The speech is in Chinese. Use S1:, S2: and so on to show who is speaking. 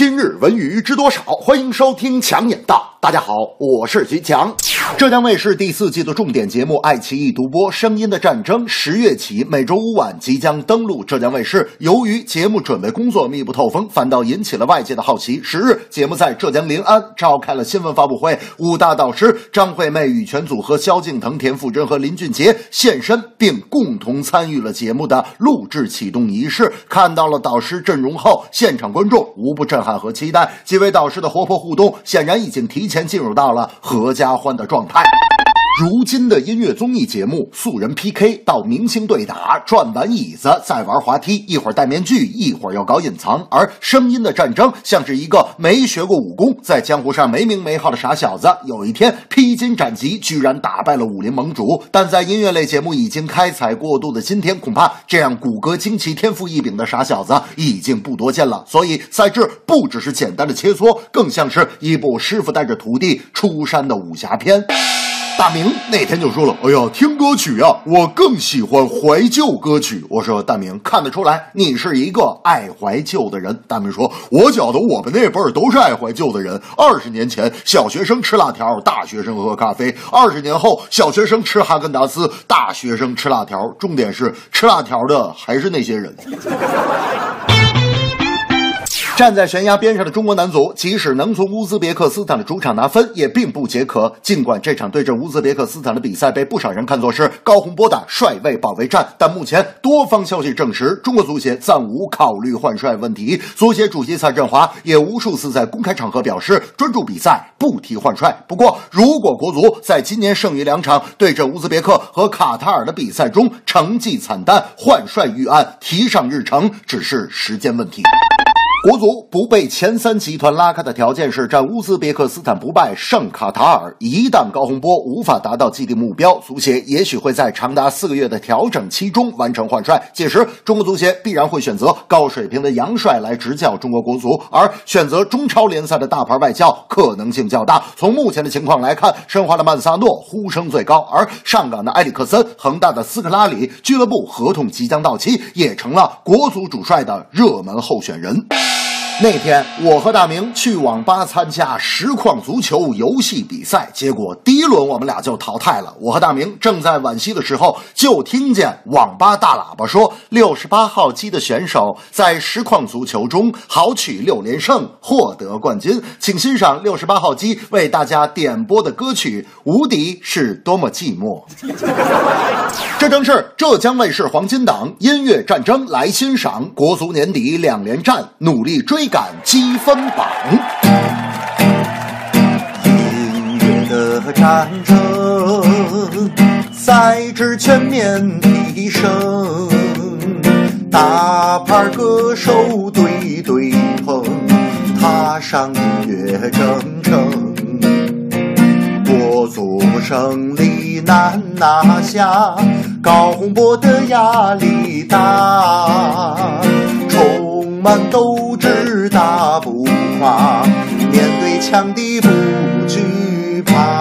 S1: 今日文娱知多少？欢迎收听强眼道。大家好，我是徐强。浙江卫视第四季的重点节目《爱奇艺独播声音的战争》十月起每周五晚即将登陆浙江卫视。由于节目准备工作密不透风，反倒引起了外界的好奇。十日，节目在浙江临安召开了新闻发布会，五大导师张惠妹、羽泉组合萧敬腾、田馥甄和林俊杰现身，并共同参与了节目的录制启动仪式。看到了导师阵容后，现场观众无不震撼和期待。几位导师的活泼互动，显然已经提前进入到了合家欢的状态。如今的音乐综艺节目，素人 PK 到明星对打，转完椅子再玩滑梯，一会儿戴面具，一会儿要搞隐藏。而声音的战争，像是一个没学过武功，在江湖上没名没号的傻小子，有一天披荆斩棘，居然打败了武林盟主。但在音乐类节目已经开采过度的今天，恐怕这样骨骼惊奇、天赋异禀的傻小子已经不多见了。所以赛制不只是简单的切磋，更像是一部师傅带着徒弟出山的武侠片。大明那天就说了：“哎呀，听歌曲呀，我更喜欢怀旧歌曲。”我说：“大明，看得出来你是一个爱怀旧的人。”大明说：“我觉得我们那辈儿都是爱怀旧的人。二十年前，小学生吃辣条，大学生喝咖啡；二十年后，小学生吃哈根达斯，大学生吃辣条。重点是吃辣条的还是那些人。”站在悬崖边上的中国男足，即使能从乌兹别克斯坦的主场拿分，也并不解渴。尽管这场对阵乌兹别克斯坦的比赛被不少人看作是高洪波的帅位保卫战，但目前多方消息证实，中国足协暂无考虑换帅问题。足协主席蔡振华也无数次在公开场合表示，专注比赛，不提换帅。不过，如果国足在今年剩余两场对阵乌兹别克和卡塔尔的比赛中成绩惨淡，换帅预案提上日程只是时间问题。国足不被前三集团拉开的条件是战乌兹别克斯坦不败，胜卡塔尔。一旦高洪波无法达到既定目标，足协也许会在长达四个月的调整期中完成换帅。届时，中国足协必然会选择高水平的洋帅来执教中国国足，而选择中超联赛的大牌外教可能性较大。从目前的情况来看，申花的曼萨诺呼声最高，而上港的埃里克森、恒大的斯科拉里俱乐部合同即将到期，也成了国足主帅的热门候选人。那天，我和大明去网吧参加实况足球游戏比赛，结果第一轮我们俩就淘汰了。我和大明正在惋惜的时候，就听见网吧大喇叭说：“六十八号机的选手在实况足球中豪取六连胜，获得冠军。”请欣赏六十八号机为大家点播的歌曲《无敌是多么寂寞》。这正是浙江卫视黄金档音乐战争，来欣赏国足年底两连战，努力追。赶积分榜，
S2: 音乐的战争，赛制全面提升，大牌歌手对对碰，踏上音乐征程，国足胜利难拿下，高洪波的压力大。充满斗志，大不垮，面对强敌不惧怕。